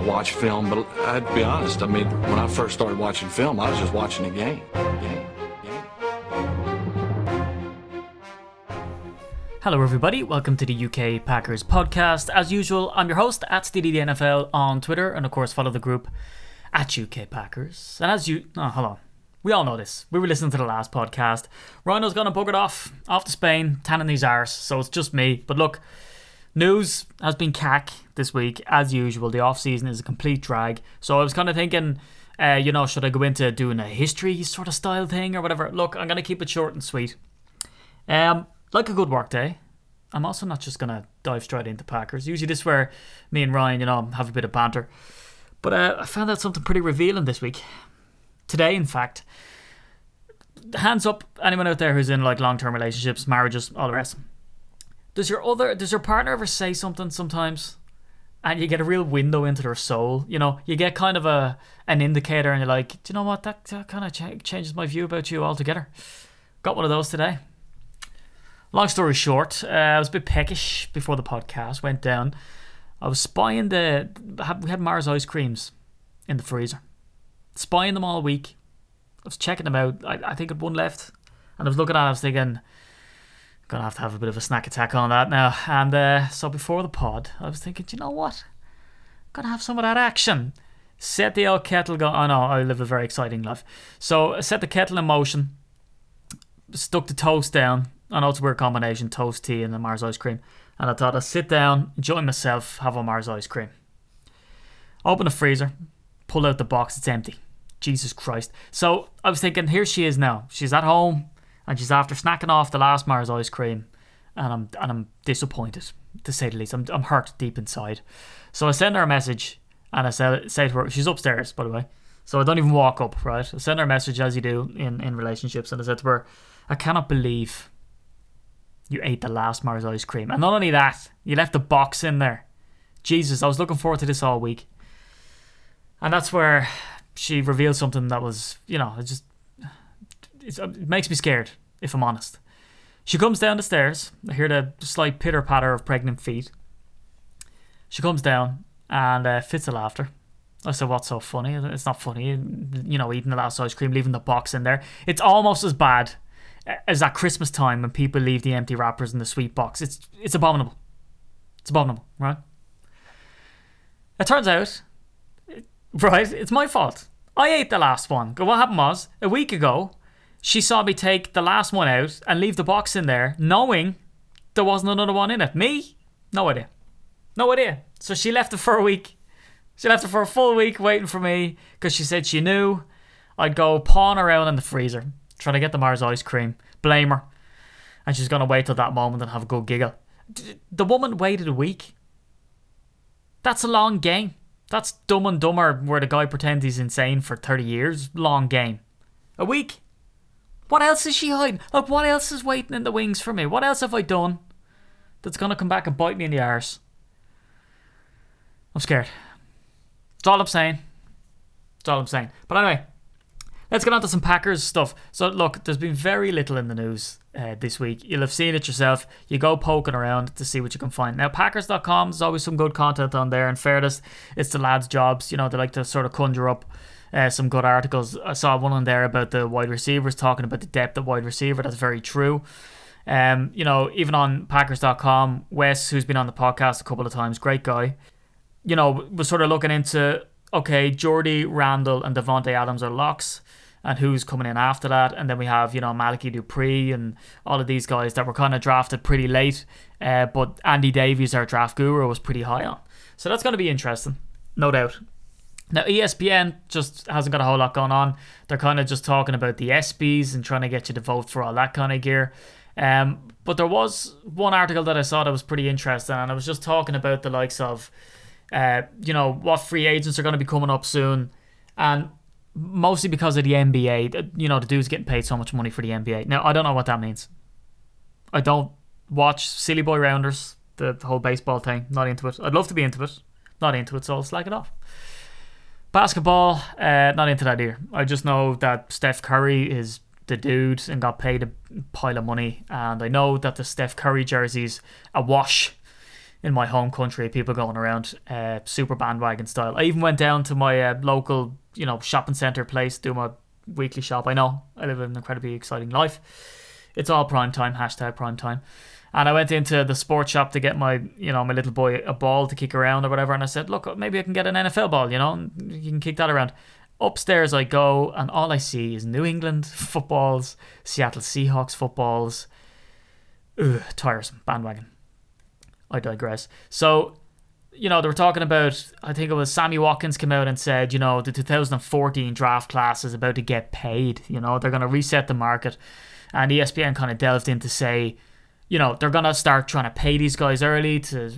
watch film, but I'd be honest. I mean, when I first started watching film, I was just watching the game. Hello, everybody. Welcome to the UK Packers podcast. As usual, I'm your host at NFL on Twitter, and of course, follow the group at UK Packers. And as you, oh, hold on, we all know this. We were listening to the last podcast. Rhino's gonna bugger it off, off to Spain, tanning these arse. So it's just me. But look, news has been cack this week as usual. The off season is a complete drag. So I was kind of thinking. Uh, you know, should I go into doing a history sort of style thing or whatever? Look, I'm gonna keep it short and sweet. Um, like a good work day, I'm also not just gonna dive straight into Packers. Usually, this is where me and Ryan, you know, have a bit of banter. But uh, I found out something pretty revealing this week. Today, in fact. Hands up, anyone out there who's in like long-term relationships, marriages, all the rest. Does your other, does your partner ever say something sometimes, and you get a real window into their soul? You know, you get kind of a an indicator, and you're like, do you know what? That, that kind of ch- changes my view about you altogether. Got one of those today. Long story short, uh, I was a bit peckish before the podcast went down. I was spying the. We had Mars ice creams in the freezer. Spying them all week. I was checking them out. I, I think I had one left. And I was looking at it, I was thinking, gonna have to have a bit of a snack attack on that now. And uh, so before the pod, I was thinking, you know what? gonna have some of that action. Set the old kettle going. Oh no, I live a very exciting life. So I set the kettle in motion, stuck the toast down, I know it's a weird combination toast tea and the Mars ice cream. And I thought I'd sit down, enjoy myself, have a Mars ice cream. Open the freezer, pull out the box, it's empty. Jesus Christ. So I was thinking, here she is now. She's at home and she's after snacking off the last Mars ice cream. And I'm and I'm disappointed, to say the least. I'm, I'm hurt deep inside. So I send her a message and I say, say to her, she's upstairs, by the way. So I don't even walk up, right? I send her a message as you do in, in relationships and I said to her, I cannot believe you ate the last Mars ice cream. And not only that, you left the box in there. Jesus, I was looking forward to this all week. And that's where she revealed something that was, you know, just it makes me scared, if I'm honest. She comes down the stairs. I hear the slight pitter patter of pregnant feet. She comes down and uh, fits a laughter. I said, What's so funny? It's not funny, you know, eating the last ice cream, leaving the box in there. It's almost as bad as at Christmas time when people leave the empty wrappers in the sweet box. It's it's abominable. It's abominable, right? It turns out, right, it's my fault. I ate the last one. What happened was, a week ago, she saw me take the last one out and leave the box in there, knowing there wasn't another one in it. Me? No idea. No idea. So she left it for a week. She left it for a full week waiting for me because she said she knew I'd go pawn around in the freezer trying to get the Mars ice cream. Blame her. And she's going to wait till that moment and have a good giggle. The woman waited a week. That's a long game. That's dumb and dumber where the guy pretends he's insane for 30 years. Long game. A week? What else is she hiding? Like, what else is waiting in the wings for me? What else have I done that's going to come back and bite me in the arse? I'm scared. That's all I'm saying. That's all I'm saying. But anyway, let's get on to some Packers stuff. So, look, there's been very little in the news uh, this week. You'll have seen it yourself. You go poking around to see what you can find. Now, Packers.com, there's always some good content on there. In fairness, it's the lads' jobs. You know, they like to sort of conjure up uh, some good articles. I saw one on there about the wide receivers, talking about the depth of wide receiver. That's very true. Um, you know, even on Packers.com, Wes, who's been on the podcast a couple of times, great guy. You know, was sort of looking into okay, Jordy, Randall, and Davante Adams are locks and who's coming in after that. And then we have, you know, Malachi Dupre and all of these guys that were kind of drafted pretty late. Uh, but Andy Davies, our draft guru, was pretty high on. So that's going to be interesting, no doubt. Now, ESPN just hasn't got a whole lot going on. They're kind of just talking about the ESPYs and trying to get you to vote for all that kind of gear. Um, but there was one article that I saw that was pretty interesting, and I was just talking about the likes of, uh, you know, what free agents are going to be coming up soon. And mostly because of the NBA. You know, the dude's getting paid so much money for the NBA. Now, I don't know what that means. I don't watch Silly Boy Rounders, the whole baseball thing. Not into it. I'd love to be into it. Not into it, so I'll slack it off. Basketball, uh, not into that either. I just know that Steph Curry is the dude and got paid a pile of money, and I know that the Steph Curry jersey's a wash in my home country, people going around uh, super bandwagon style. I even went down to my uh, local, you know, shopping center place, do my weekly shop. I know I live an incredibly exciting life. It's all prime time, hashtag prime time. And I went into the sports shop to get my, you know, my little boy a ball to kick around or whatever. And I said, look, maybe I can get an NFL ball, you know, you can kick that around. Upstairs I go, and all I see is New England footballs, Seattle Seahawks footballs. Ugh, tiresome bandwagon. I digress. So, you know, they were talking about, I think it was Sammy Watkins came out and said, you know, the 2014 draft class is about to get paid. You know, they're going to reset the market. And ESPN kind of delved in to say, you know, they're going to start trying to pay these guys early to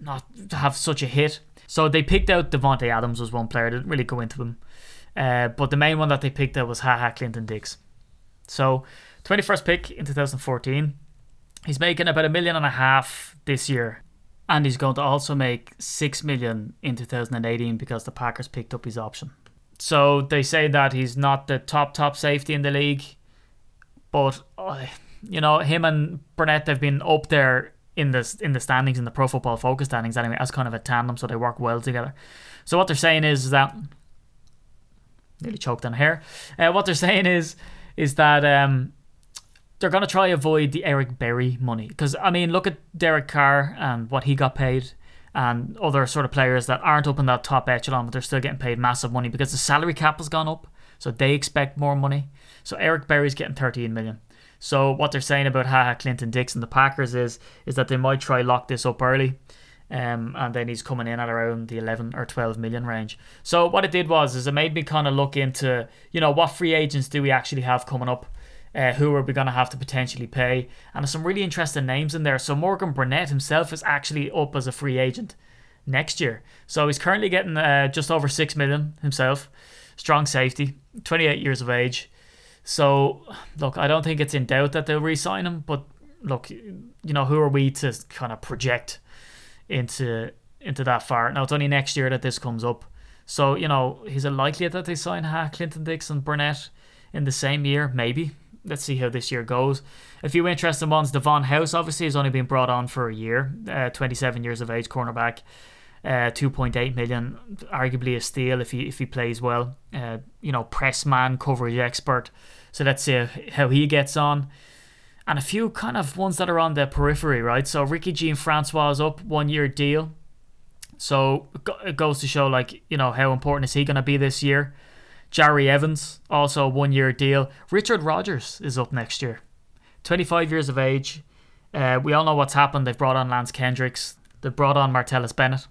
not have such a hit. So they picked out Davante Adams was one player. Didn't really go into him. Uh, but the main one that they picked out was Ha Ha Clinton-Dix. So, 21st pick in 2014. He's making about a million and a half this year. And he's going to also make 6 million in 2018 because the Packers picked up his option. So they say that he's not the top top safety in the league, but uh, you know him and Burnett they've been up there in the in the standings in the Pro Football Focus standings anyway as kind of a tandem, so they work well together. So what they're saying is that nearly choked on hair. Uh, what they're saying is is that um, they're going to try avoid the Eric Berry money because I mean look at Derek Carr and what he got paid and other sort of players that aren't up in that top echelon but they're still getting paid massive money because the salary cap has gone up so they expect more money so Eric Berry's getting 13 million so what they're saying about Ha Ha Clinton-Dix and the Packers is is that they might try lock this up early um, and then he's coming in at around the 11 or 12 million range. So what it did was is it made me kind of look into, you know, what free agents do we actually have coming up? Uh, who are we going to have to potentially pay? And there's some really interesting names in there. So Morgan Burnett himself is actually up as a free agent next year. So he's currently getting uh, just over 6 million himself. Strong safety, 28 years of age. So, look, I don't think it's in doubt that they'll re sign him, but look, you know, who are we to kind of project into into that far. Now it's only next year that this comes up. So, you know, is it likely that they sign ha- Clinton Dix and Burnett in the same year? Maybe. Let's see how this year goes. A few interesting ones. Davon House obviously has only been brought on for a year, uh, 27 years of age, cornerback, uh, 2.8 million, arguably a steal if he if he plays well. Uh, you know, press man, coverage expert. So let's see how he gets on and a few kind of ones that are on the periphery, right? So Ricky Jean Francois is up one year deal. So it goes to show, like, you know, how important is he going to be this year? Jahri Evans, also one year deal. Richard Rodgers is up next year. 25 years of age. Uh, we all know what's happened. They've brought on Lance Kendricks, they've brought on Martellus Bennett.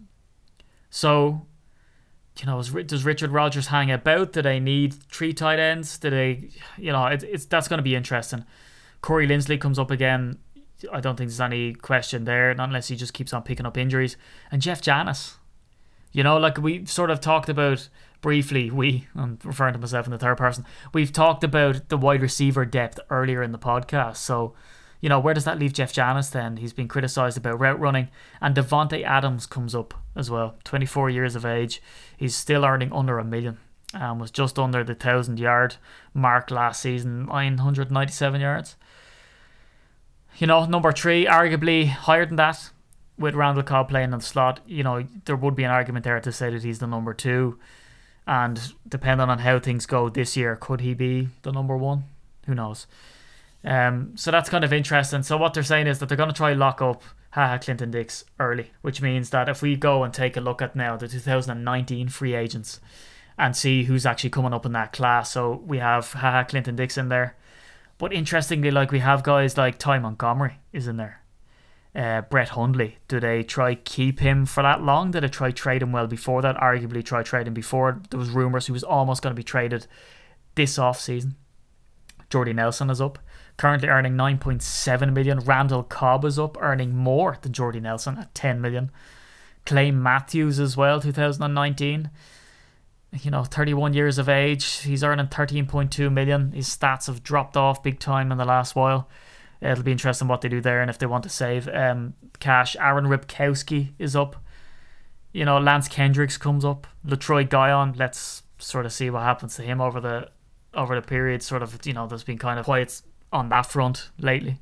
So, you know, does Richard Rodgers hang about? Do they need three tight ends? Do they, you know, it, it's that's going to be interesting. Corey Linsley comes up again. I don't think there's any question there, not unless he just keeps on picking up injuries. And Jeff Janis. You know, like we sort of talked about briefly, we, I'm referring to myself in the third person, we've talked about the wide receiver depth earlier in the podcast. So, you know, where does that leave Jeff Janis then? He's been criticised about route running. And Davante Adams comes up as well, 24 years of age. He's still earning under a million and was just under the 1,000 yard mark last season, 997 yards. You know, number three, arguably higher than that, with Randall Cobb playing on the slot. You know, there would be an argument there to say that he's the number two. And depending on how things go this year, could he be the number one? Who knows? Um, so that's kind of interesting. So what they're saying is that they're going to try lock up Ha Ha Clinton-Dix early, which means that if we go and take a look at now the 2019 free agents and see who's actually coming up in that class. So we have Ha Ha Clinton-Dix in there. But interestingly, like we have guys like Ty Montgomery is in there. Uh, Brett Hundley. Do they try keep him for that long? Did they try trade him well before that? Arguably try trade him before. There was rumours he was almost going to be traded this off season. Jordy Nelson is up, currently earning 9.7 million. Randall Cobb is up, earning more than Jordy Nelson at 10 million. Clay Matthews as well, 2019 you know, 31 years of age. He's earning 13.2 million. His stats have dropped off big time in the last while. It'll be interesting what they do there and if they want to save um, cash. Aaron Ripkowski is up. You know, Lance Kendricks comes up. Letroy Guion, let's sort of see what happens to him over the over the period. Sort of, you know, there's been kind of quiet on that front lately.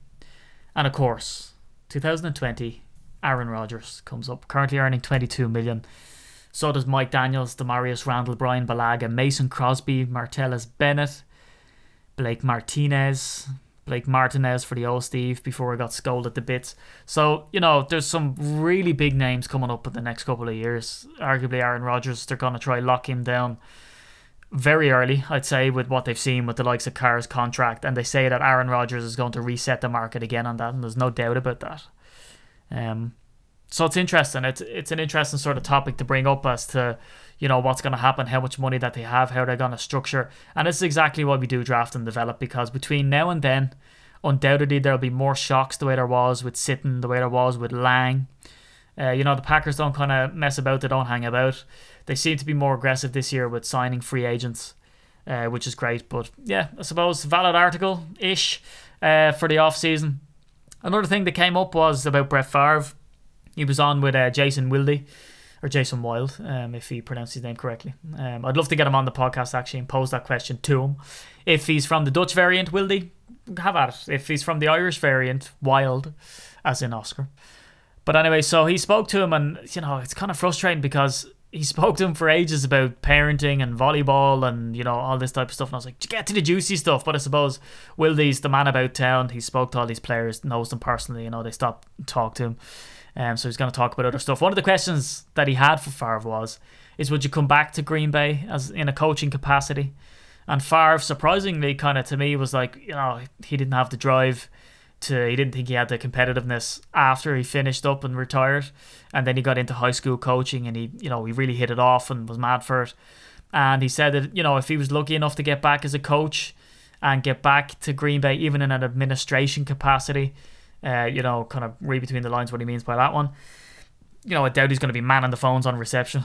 And of course, 2020, Aaron Rodgers comes up, currently earning 22 million. So does Mike Daniels, Damarious Randall, Bryan Bulaga, Mason Crosby, Martellus Bennett, Blake Martinez, Blake Martinez for the old Steve before he got scolded the bits. So, you know, there's some really big names coming up in the next couple of years. Arguably Aaron Rodgers, they're going to try lock him down very early, I'd say, with what they've seen with the likes of Carr's contract. And they say that Aaron Rodgers is going to reset the market again on that, and there's no doubt about that. Um, so it's interesting. It's it's an interesting sort of topic to bring up as to you know what's going to happen, how much money that they have, how they're going to structure, and is exactly what we do draft and develop because between now and then, undoubtedly there'll be more shocks the way there was with Sitton, the way there was with Lang. Uh, you know the Packers don't kind of mess about; they don't hang about. They seem to be more aggressive this year with signing free agents, uh, which is great. But yeah, I suppose valid article ish uh, for the off season. Another thing that came up was about Brett Favre he was on with uh, Jason Wilde, or Jason Wild, um, if he pronounced his name correctly. Um, I'd love to get him on the podcast actually and pose that question to him. If he's from the Dutch variant, Wilde, have at it. If he's from the Irish variant, Wild, as in Oscar. But anyway, so he spoke to him, and you know it's kind of frustrating because he spoke to him for ages about parenting and volleyball and you know all this type of stuff. And I was like, get to the juicy stuff. But I suppose Wilde's the man about town. He spoke to all these players, knows them personally. You know, they stopped talked to him. Um, so he's going to talk about other stuff. One of the questions that he had for Favre was, is would you come back to Green Bay as in a coaching capacity? And Favre, surprisingly, kind of to me was like, you know, he didn't have the drive to, he didn't think he had the competitiveness after he finished up and retired. And then he got into high school coaching and he, you know, he really hit it off and was mad for it. And he said that, you know, if he was lucky enough to get back as a coach and get back to Green Bay, even in an administration capacity, uh, you know, kind of read between the lines what he means by that one. You know, I doubt he's going to be manning the phones on reception.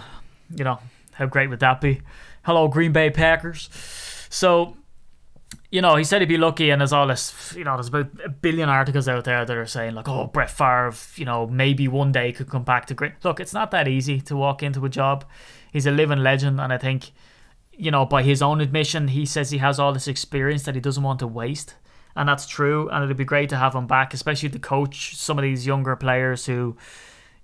You know, how great would that be? Hello, Green Bay Packers. So, you know, he said he'd be lucky, and there's all this, you know, there's about a billion articles out there that are saying, like, oh, Brett Favre, you know, maybe one day could come back to Green. Look, it's not that easy to walk into a job. He's a living legend, and I think, you know, by his own admission, he says he has all this experience that he doesn't want to waste and that's true. And it'd be great to have him back, especially to coach some of these younger players who,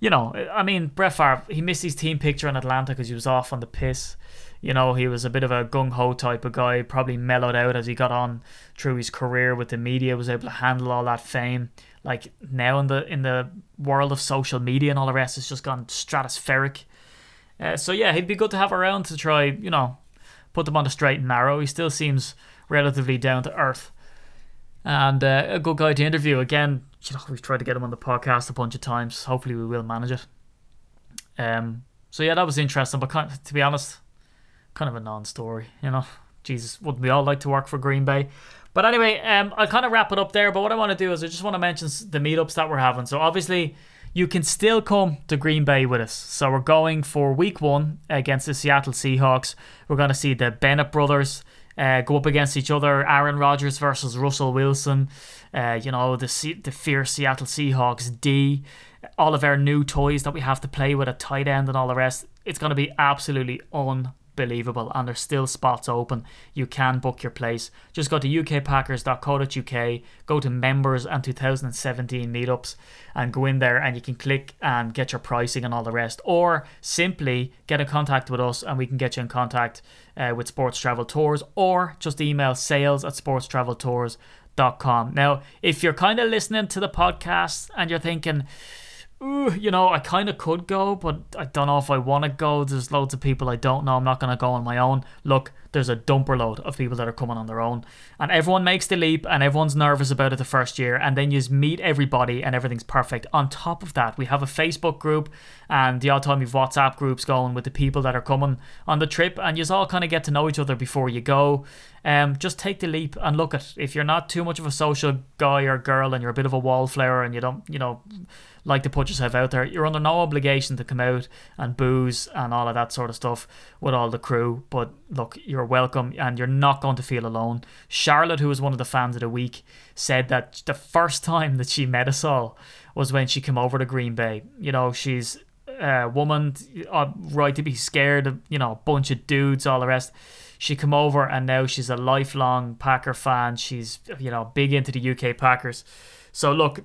you know, I mean, Brett Favre, he missed his team picture in Atlanta because he was off on the piss. You know, he was a bit of a gung ho type of guy, probably mellowed out as he got on through his career with the media, was able to handle all that fame. Like now in the in the world of social media and all the rest, it's just gone stratospheric. Uh, so yeah, he'd be good to have around to try, you know, put them on the straight and narrow. He still seems relatively down to earth and uh, a good guy to interview. Again, you know, we've tried to get him on the podcast a bunch of times. Hopefully, we will manage it. Um, so yeah, that was interesting, but to be honest, kind of a non-story. You know, Jesus, wouldn't we all like to work for Green Bay? But anyway, um, I'll kind of wrap it up there. But what I want to do is I just want to mention the meetups that we're having. So obviously, you can still come to Green Bay with us. So we're going for Week One against the Seattle Seahawks. We're going to see the Bennett brothers uh, go up against each other. Aaron Rodgers versus Russell Wilson. Uh, you know the the fierce Seattle Seahawks D. All of our new toys that we have to play with a tight end and all the rest. It's going to be absolutely unbelievable, and there's still spots open. You can book your place. Just go to ukpackers.co.uk, go to members and 2017 meetups, and go in there, and you can click and get your pricing and all the rest, or simply get in contact with us, and we can get you in contact uh, with Sports Travel Tours, or just email sales at sportstraveltours.com. Now, if you're kind of listening to the podcast and you're thinking, Ooh, you know, I kind of could go, but I don't know if I want to go. There's loads of people I don't know. I'm not going to go on my own. Look, there's a dumper load of people that are coming on their own. And everyone makes the leap and everyone's nervous about it the first year. And then you just meet everybody and everything's perfect. On top of that, we have a Facebook group and the odd time we've WhatsApp groups going with the people that are coming on the trip. And you just all kind of get to know each other before you go. Um, just take the leap and look at if you're not too much of a social guy or girl and you're a bit of a wallflower and you don't, you know, like to put yourself out there, you're under no obligation to come out and booze and all of that sort of stuff with all the crew. But look, you're welcome and you're not going to feel alone. Charlotte, who was one of the fans of the week, said that the first time that she met us all was when she came over to Green Bay. You know, she's a woman, uh, right to be scared of, you know, a bunch of dudes, all the rest she come over and now she's a lifelong Packer fan. She's you know big into the UK Packers. So look,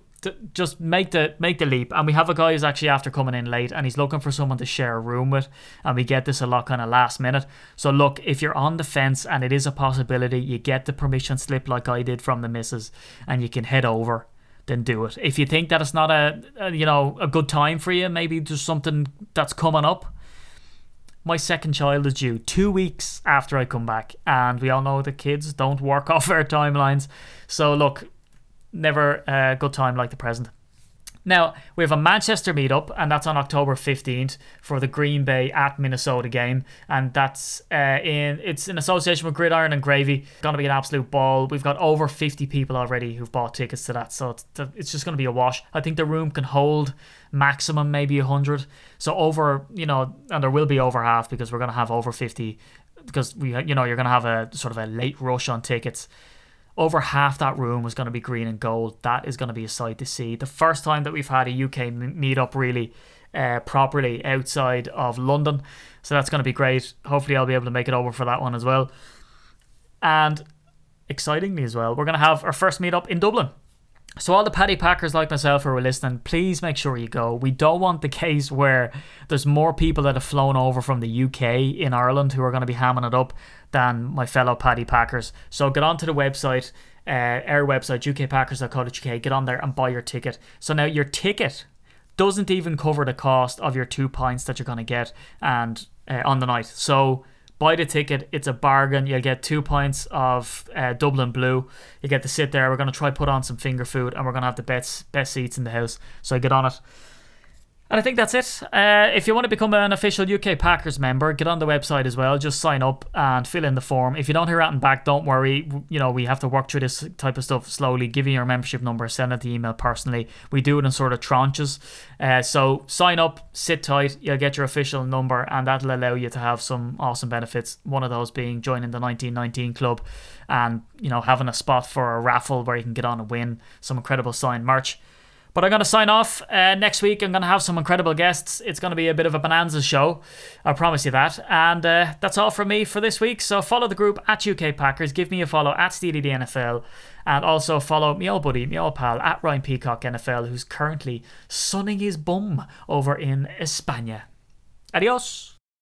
just make the make the leap. And we have a guy who's actually after coming in late, and he's looking for someone to share a room with. And we get this a lot kind of last minute. So look, if you're on the fence and it is a possibility, you get the permission slip like I did from the missus, and you can head over. Then do it. If you think that it's not a, a you know a good time for you, maybe there's something that's coming up my second child is due two weeks after I come back, and we all know the kids don't work off our timelines. So look, never a good time like the present. Now, we have a Manchester meetup, and that's on October 15th for the Green Bay at Minnesota game. And that's uh, in it's in association with Gridiron and Gravy. Going to be an absolute ball. We've got over 50 people already who've bought tickets to that. So it's, it's just going to be a wash. I think the room can hold maximum maybe 100. So over, you know, and there will be over half because we're going to have over 50 because we, you know, you're going to have a sort of a late rush on tickets over half that room was going to be green and gold. That is going to be a sight to see. The first time that we've had a UK meetup really uh, properly outside of London. So that's going to be great. Hopefully, I'll be able to make it over for that one as well. And excitingly as well, we're going to have our first meetup in Dublin. So all the Paddy Packers like myself who are listening, please make sure you go. We don't want the case where there's more people that have flown over from the UK in Ireland who are going to be hamming it up than my fellow Paddy Packers. So get onto the website, uh, our website, ukpackers.co.uk, get on there and buy your ticket. So now your ticket doesn't even cover the cost of your two pints that you're going to get and uh, on the night. So buy the ticket. It's a bargain. You'll get two pints of uh, Dublin Blue. You get to sit there. We're going to try put on some finger food, and we're going to have the best best seats in the house. So get on it. And I think that's it. Uh, if you want to become an official UK Packers member, get on the website as well. Just sign up and fill in the form. If you don't hear anything back, don't worry. You know, we have to work through this type of stuff slowly. Give you your membership number, send it the email personally. We do it in sort of tranches. Uh, so sign up, sit tight. You'll get your official number, and that'll allow you to have some awesome benefits. One of those being joining the 1919 club and, you know, having a spot for a raffle where you can get on and win some incredible signed merch. But I'm going to sign off. Uh, next week, I'm going to have some incredible guests. It's going to be a bit of a bonanza show. I promise you that. And uh, that's all from me for this week. So follow the group at UK Packers. Give me a follow at Steely NFL. And also follow my old buddy, my old pal, at Ryan Peacock NFL, who's currently sunning his bum over in España. Adios.